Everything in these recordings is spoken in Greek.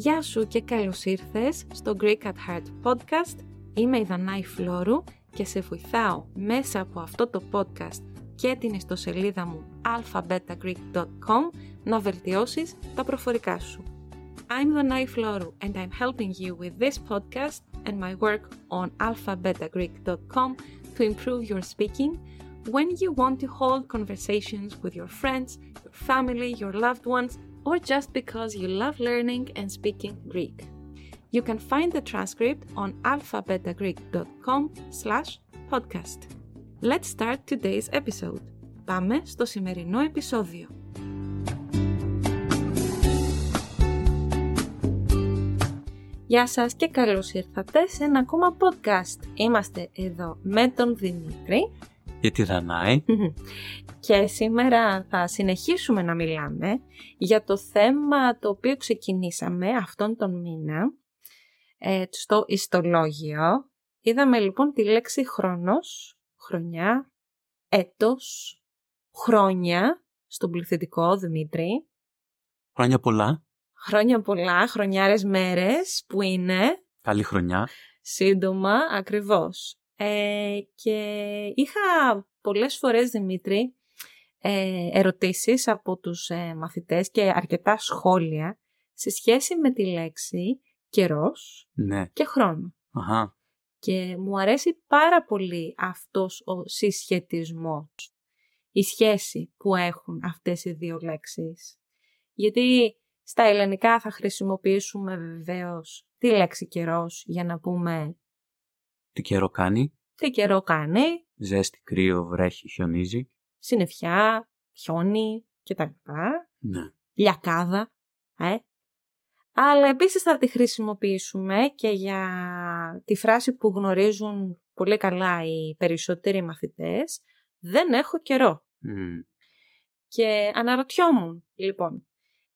Γεια σου και καλώς ήρθες στο Greek at Heart podcast. Είμαι η Δανάη Φλόρου και σε βοηθάω μέσα από αυτό το podcast και την ιστοσελίδα μου alphabetagreek.com να βελτιώσεις τα προφορικά σου. I'm Danai Floru and I'm helping you with this podcast and my work on alphabetagreek.com to improve your speaking when you want to hold conversations with your friends, your family, your loved ones, or just because you love learning and speaking Greek. You can find the transcript on alphabetagreek.com slash podcast. Let's start today's episode. Πάμε στο σημερινό επεισόδιο. Γεια σας και καλώς ήρθατε σε ένα ακόμα podcast. Είμαστε εδώ με τον Δημήτρη Για τη Δανάη. και σήμερα θα συνεχίσουμε να μιλάμε για το θέμα το οποίο ξεκινήσαμε αυτόν τον μήνα ε, στο ιστολόγιο. Είδαμε λοιπόν τη λέξη χρόνος, χρονιά, έτος, χρόνια στον πληθυντικό Δημήτρη. Χρόνια πολλά. Χρόνια πολλά, χρονιάρες μέρες που είναι; Καλή χρονιά. σύντομα ακριβώς. Ε, και είχα πολλές φορές, Δημήτρη, ε, ερωτήσεις από τους ε, μαθητές και αρκετά σχόλια σε σχέση με τη λέξη καιρός Ναι. και χρόνο. Αχα. Και μου αρέσει πάρα πολύ αυτός ο συσχετισμός, η σχέση που έχουν αυτές οι δύο λέξεις. Γιατί στα ελληνικά θα χρησιμοποιήσουμε βεβαίως τη λέξη καιρός για να πούμε Τι καιρό κάνει; τι καιρό κάνει, Ζέστη, κρύο, βρέχει, χιονίζει. συννεφιά, χιόνι κτλ. Ναι. Λιακάδα, ε. Αλλά επίσης θα τη χρησιμοποιήσουμε και για τη φράση που γνωρίζουν πολύ καλά οι περισσότεροι μαθητές «Δεν έχω καιρό». Μμ. Και αναρωτιόμουν, λοιπόν,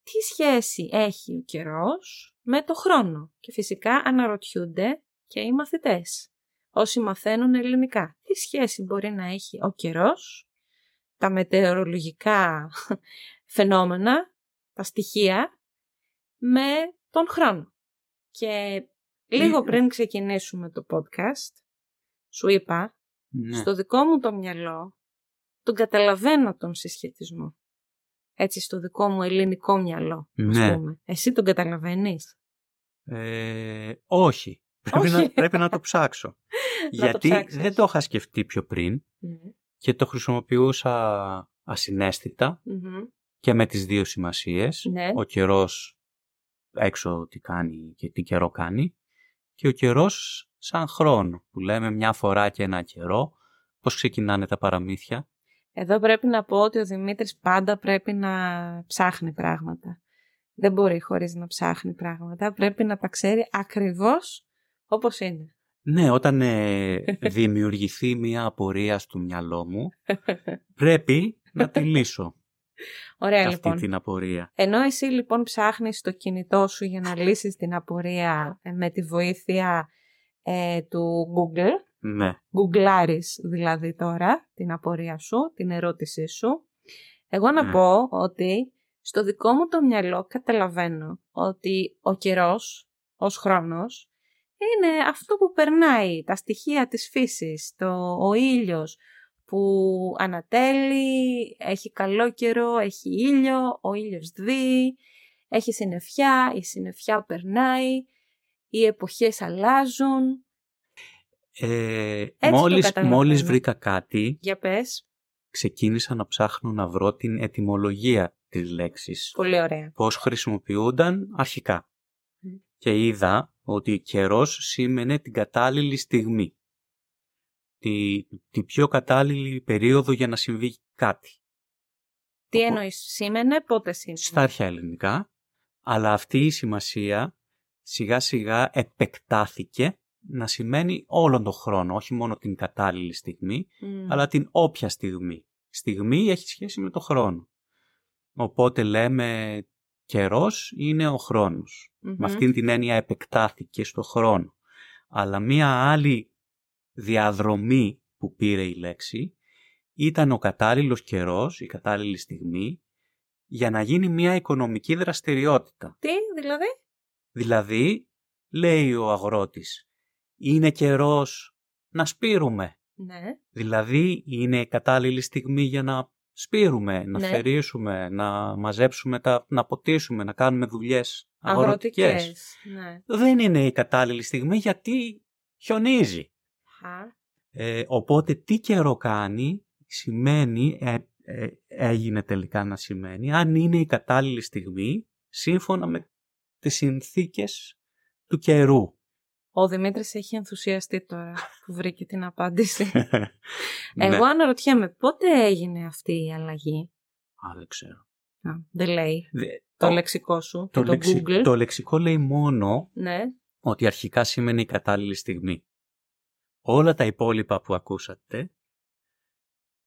τι σχέση έχει ο καιρός με το χρόνο; Και φυσικά αναρωτιούνται και οι μαθητές, όσοι μαθαίνουν ελληνικά. Τι σχέση μπορεί να έχει ο καιρός, τα μετεωρολογικά φαινόμενα, τα στοιχεία, με τον χρόνο. Και λίγο πριν ξεκινήσουμε το podcast, σου είπα, Ναι. στο δικό μου το μυαλό, τον καταλαβαίνω τον συσχετισμό. Έτσι, στο δικό μου ελληνικό μυαλό, ας Ναι. πούμε. Εσύ τον καταλαβαίνεις; Ε, όχι. Πρέπει, Όχι. Να, πρέπει να το ψάξω. Γιατί ψάξεις. δεν το είχα σκεφτεί πιο πριν και το χρησιμοποιούσα ασυναίσθητα Μμμ. και με τις δύο σημασίες. Ναι. Ο καιρός έξω τι κάνει και τι καιρό κάνει και ο καιρός σαν χρόνο που λέμε μια φορά και ένα καιρό. Πώς ξεκινάνε τα παραμύθια. Εδώ πρέπει να πω ότι ο Δημήτρης πάντα πρέπει να ψάχνει πράγματα. Δεν μπορεί χωρίς να ψάχνει πράγματα. Πρέπει να τα ξέρει ακριβώς όπως είναι. Ναι, όταν ε, δημιουργηθεί μια απορία στο μυαλό μου, πρέπει να τη λύσω Ωραία αυτή λοιπόν. την απορία. Ενώ εσύ λοιπόν ψάχνεις το κινητό σου για να λύσεις την απορία ε, με τη βοήθεια ε, του Google, Ναι, γκουγκλάρεις δηλαδή τώρα την απορία σου, την ερώτησή σου, εγώ να Ναι. πω ότι στο δικό μου το μυαλό καταλαβαίνω ότι ο καιρός ως χρόνος είναι αυτό που περνάει, τα στοιχεία της φύσης, το, ο ήλιος που ανατέλει, έχει καλό καιρό, έχει ήλιο, ο ήλιος δει, έχει συννεφιά, η συννεφιά περνάει, οι εποχές αλλάζουν. ε, το μόλις, καταλαβαίνω. μόλις βρήκα κάτι, Για πες, ξεκίνησα να ψάχνω να βρω την ετυμολογία της λέξης. πολύ ωραία. Πώς χρησιμοποιούνταν αρχικά. Μμ. Και είδα ότι καιρός σήμαινε την κατάλληλη στιγμή. Τη, τη πιο κατάλληλη περίοδο για να συμβεί κάτι. Τι Οπό- εννοείς, σήμαινε, πότε σήμαινε; Στα αρχαία ελληνικά, αλλά αυτή η σημασία σιγά σιγά επεκτάθηκε να σημαίνει όλον τον χρόνο, όχι μόνο την κατάλληλη στιγμή, Μμ. αλλά την όποια στιγμή. Στιγμή έχει σχέση με το χρόνο. Οπότε λέμε καιρός είναι ο χρόνος. Μμμ. Με αυτήν την έννοια επεκτάθηκε στο χρόνο. Αλλά μία άλλη διαδρομή που πήρε η λέξη ήταν ο κατάλληλος καιρός, η κατάλληλη στιγμή, για να γίνει μια οικονομική δραστηριότητα. Τι, δηλαδή; Δηλαδή, λέει ο αγρότης, είναι καιρός να σπείρουμε. Ναι. Δηλαδή, είναι η κατάλληλη στιγμή για να σπείρουμε, να Ναι. θερήσουμε, να μαζέψουμε, τα, να ποτίσουμε, να κάνουμε δουλειές αγροτικές. Αγροτικές. Ναι. Δεν είναι η κατάλληλη στιγμή γιατί χιονίζει. Α, Ε, οπότε τι καιρό κάνει σημαίνει, ε, ε, έγινε τελικά να σημαίνει, αν είναι η κατάλληλη στιγμή σύμφωνα με τις συνθήκες του καιρού. Ο Δημήτρης έχει ενθουσιαστεί τώρα που βρήκε την απάντηση. Ναι. Εγώ αναρωτιέμαι πότε έγινε αυτή η αλλαγή; Α, δεν ξέρω. Α, δεν λέει Δε- το ο- λεξικό σου, το, το, λεξι- Google. το λεξικό λέει μόνο Ναι. ότι αρχικά σήμαινε η κατάλληλη στιγμή. Όλα τα υπόλοιπα που ακούσατε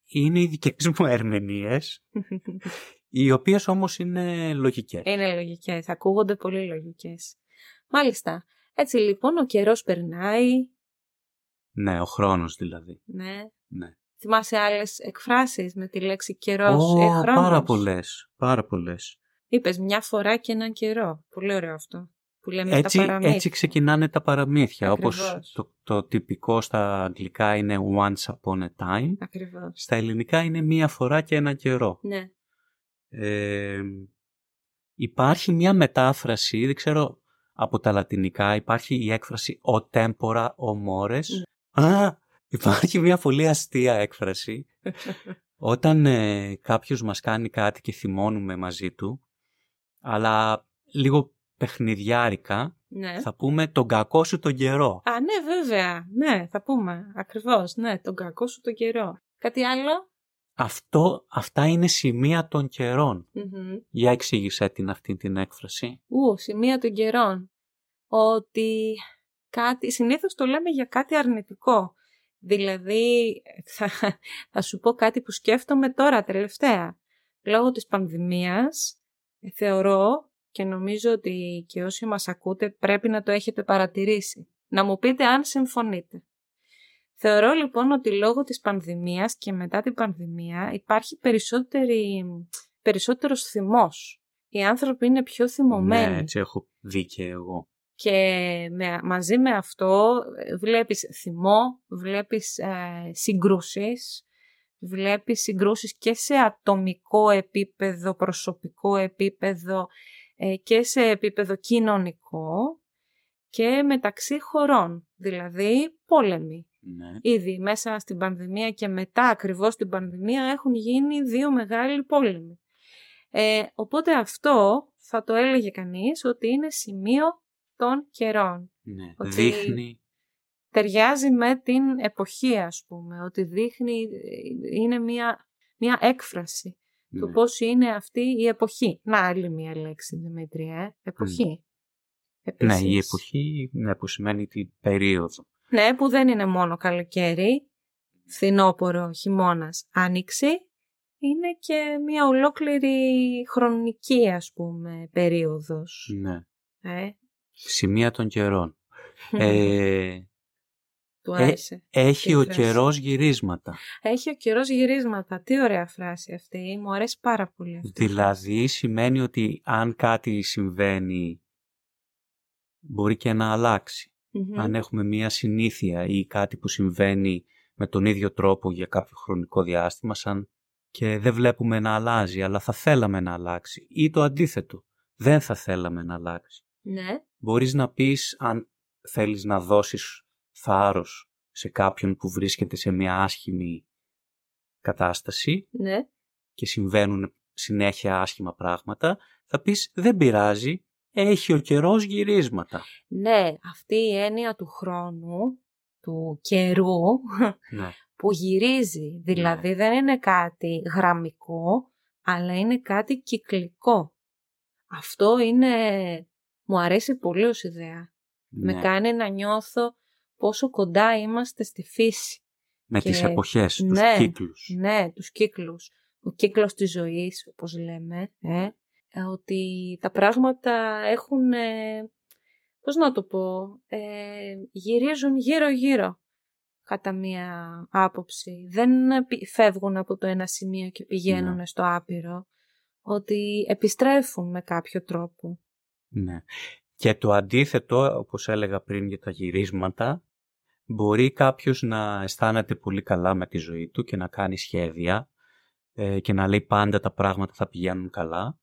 είναι οι δικές μου ερμηνείες, οι οποίες όμως είναι λογικές. Είναι λογικές, ακούγονται πολύ λογικές. Μάλιστα. Έτσι λοιπόν ο καιρός περνάει, Ναι, ο χρόνος δηλαδή. ναι. Ναι. Θυμάσαι άλλες εκφράσεις με τη λέξη καιρός Ω, ή χρόνος; πάρα πολλές, πάρα πολλές. Είπες μια φορά και έναν καιρό. Πολύ ωραίο αυτό. Που λέμε στα Έτσι, παραμύθια. έτσι ξεκινάνε τα παραμύθια, όπως Ακριβώς. το, το τυπικό στα αγγλικά είναι once upon a time, Ακριβώς. στα ελληνικά είναι μία φορά και ένα καιρό. Ναι. Ε, υπάρχει μία μετάφραση, δεν ξέρω από τα λατινικά, υπάρχει η έκφραση «o tempora o mores». Α, υπάρχει μία πολύ αστεία έκφραση. Όταν ε, κάποιος μας κάνει κάτι και θυμώνουμε μαζί του, αλλά λίγο παιχνιδιάρικα, ναι. θα πούμε «τον κακό σου τον καιρό». Α, ναι, βέβαια. Ναι, θα πούμε. Ακριβώς. Ναι, τον κακό σου τον καιρό. Κάτι άλλο; Αυτό, αυτά είναι σημεία των καιρών. Μμμ. Για εξήγησέ την αυτή την έκφραση. Ου, σημεία των καιρών. Ότι κάτι, συνήθως το λέμε για κάτι αρνητικό. Δηλαδή, θα, θα σου πω κάτι που σκέφτομαι τώρα τελευταία. Λόγω της πανδημίας, ε, θεωρώ και νομίζω ότι και όσοι μας ακούτε πρέπει να το έχετε παρατηρήσει. Να μου πείτε αν συμφωνείτε. Θεωρώ λοιπόν ότι λόγω της πανδημίας και μετά την πανδημία υπάρχει περισσότερη, περισσότερος θυμός. Οι άνθρωποι είναι πιο θυμωμένοι. Ναι, έτσι έχω δει και εγώ. Και με, μαζί με αυτό ε, βλέπεις θυμό, βλέπεις ε, συγκρούσεις, βλέπεις συγκρούσεις και σε ατομικό επίπεδο, προσωπικό επίπεδο ε, και σε επίπεδο κοινωνικό και μεταξύ χωρών, δηλαδή πόλεμοι. Ναι. Ήδη μέσα στην πανδημία και μετά ακριβώς την πανδημία έχουν γίνει δύο μεγάλοι πόλεμοι. Ε, οπότε αυτό θα το έλεγε κανείς ότι είναι σημείο των καιρών. ναι. Ότι- Δείχνει Ταιριάζει με την εποχή ας πούμε, ότι δείχνει, ε, είναι μια, μια έκφραση του ναι. πώς είναι αυτή η εποχή. Να άλλη μια λέξη Δημήτρη, ε. εποχή. Ναι, Επίσης. η εποχή ναι, που σημαίνει την περίοδο. Ναι, που δεν είναι μόνο καλοκαίρι, φθινόπωρο, χειμώνας, άνοιξη, είναι και μια ολόκληρη χρονική, ας πούμε, περίοδος. Ναι. Ε, Σημεία των καιρών. Ε, του ε, άρεσε. έχει η ο φράση. καιρός γυρίσματα. Έχει ο καιρός γυρίσματα. Τι ωραία φράση αυτή. Μου αρέσει πάρα πολύ αυτή. η Δηλαδή σημαίνει ότι αν κάτι συμβαίνει μπορεί και να αλλάξει. Φράση. Μμμ. Αν έχουμε μία συνήθεια ή κάτι που συμβαίνει με τον ίδιο τρόπο για κάποιο χρονικό διάστημα σαν και δεν βλέπουμε να αλλάζει αλλά θα θέλαμε να αλλάξει ή το αντίθετο. Δεν θα θέλαμε να αλλάξει. Ναι. Μπορείς να πεις αν θέλεις να δώσεις θάρρος σε κάποιον που βρίσκεται σε μια άσχημη κατάσταση Ναι. και συμβαίνουν συνέχεια άσχημα πράγματα, θα πεις δεν πειράζει, έχει ο καιρός γυρίσματα. Ναι, αυτή η έννοια του χρόνου, του καιρού, Ναι. που γυρίζει. Δηλαδή δεν είναι κάτι γραμμικό, αλλά είναι κάτι κυκλικό. Αυτό είναι... Μου αρέσει πολύ ως ιδέα. Με Ναι. κάνει να νιώθω πόσο κοντά είμαστε στη φύση. Με και- τις εποχές, τους ναι, κύκλους. Ναι, τους κύκλους. Ο κύκλος της ζωής, όπως λέμε, ε, ε, ότι τα πράγματα έχουν, ε, πώς να το πω, ε, γυρίζουν γύρω-γύρω κατά μία άποψη. Δεν πη- φεύγουν από το ένα σημείο και πηγαίνουν Ναι. στο άπειρο. Ότι επιστρέφουν με κάποιο τρόπο. Ναι. Και το αντίθετο, όπως έλεγα πριν για τα γυρίσματα, μπορεί κάποιος να αισθάνεται πολύ καλά με τη ζωή του και να κάνει σχέδια ε, και να λέει πάντα τα πράγματα θα πηγαίνουν καλά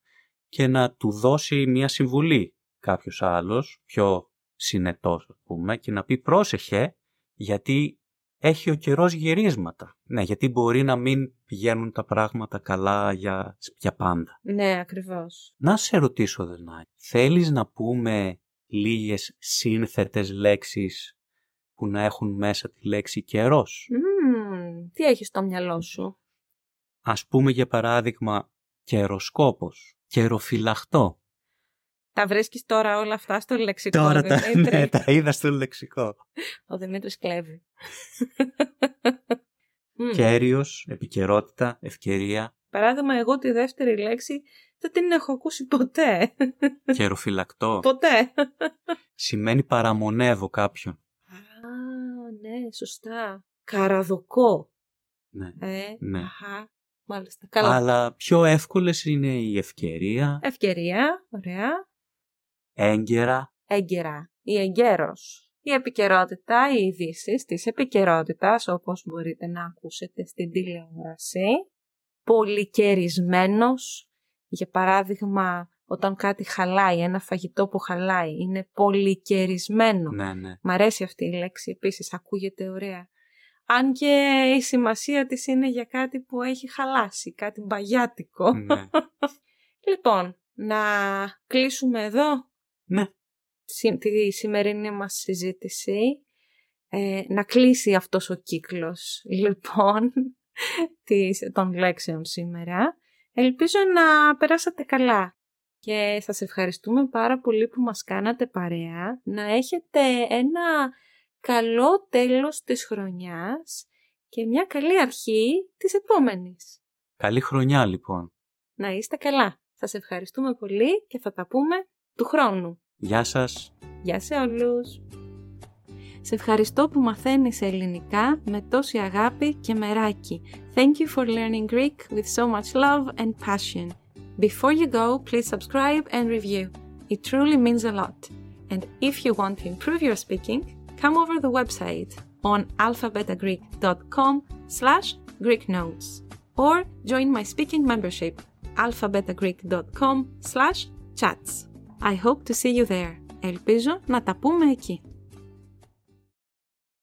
και να του δώσει μια συμβουλή κάποιος άλλος, πιο συνετός ας πούμε, και να πει πρόσεχε γιατί έχει ο καιρός γυρίσματα. Ναι, γιατί μπορεί να μην πηγαίνουν τα πράγματα καλά για, για πάντα. Ναι, ακριβώς. Να σε ρωτήσω, Δενάκη, θέλεις να πούμε λίγες σύνθετες λέξεις που να έχουν μέσα τη λέξη καιρός; Mm, τι έχεις στο μυαλό σου; Ας πούμε για παράδειγμα καιροσκόπος, καιροφυλαχτό. Τα βρίσκεις τώρα όλα αυτά στο λεξικό. Τώρα τα, ναι, τα είδα στο λεξικό. Ο Δημήτρης κλέβει. Κέριος, επικαιρότητα, ευκαιρία. Παράδειγμα, εγώ τη δεύτερη λέξη δεν την έχω ακούσει ποτέ. Καιροφυλακτό. ποτέ. Σημαίνει παραμονεύω κάποιον. Α, ναι, σωστά. Καραδοκό. Ναι. Ε, ναι. Αχα, μάλιστα. Καλά. Αλλά πιο εύκολες είναι η ευκαιρία, Ευκαιρία, ωραία. έγκαιρα, Έγκαιρα ή εγκαίρος. Η επικαιρότητα, οι ειδήσει της επικαιρότητας, όπως μπορείτε να ακούσετε στην τηλεόραση. Πολυκαιρισμένος, για παράδειγμα, όταν κάτι χαλάει, ένα φαγητό που χαλάει, είναι πολυκαιρισμένο. ναι, ναι. Μ' αρέσει αυτή η λέξη επίσης, ακούγεται ωραία. Αν και η σημασία της είναι για κάτι που έχει χαλάσει, κάτι μπαγιάτικο. ναι. Λοιπόν, να κλείσουμε εδώ ναι. συ- τη σημερινή μας συζήτηση. Ε, να κλείσει αυτός ο κύκλος, λοιπόν, της, των λέξεων σήμερα. Ελπίζω να περάσατε καλά και σας ευχαριστούμε πάρα πολύ που μας κάνατε παρέα. Να έχετε ένα καλό τέλος της χρονιάς και μια καλή αρχή της επόμενης. Καλή χρονιά λοιπόν. Να είστε καλά. Σας ευχαριστούμε πολύ και θα τα πούμε του χρόνου. Γεια σας. Γεια σε όλους! Σε ευχαριστώ που μαθαίνεις ελληνικά με τόση αγάπη και μεράκι. Thank you for learning Greek with so much love and passion. Before you go, please subscribe and review. It truly means a lot. And if you want to improve your speaking, come over the website on alphabetagreek.com slash Greek notes or join my speaking membership alphabetagreek.com slash chats. I hope to see you there. Ελπίζω να τα πούμε εκεί.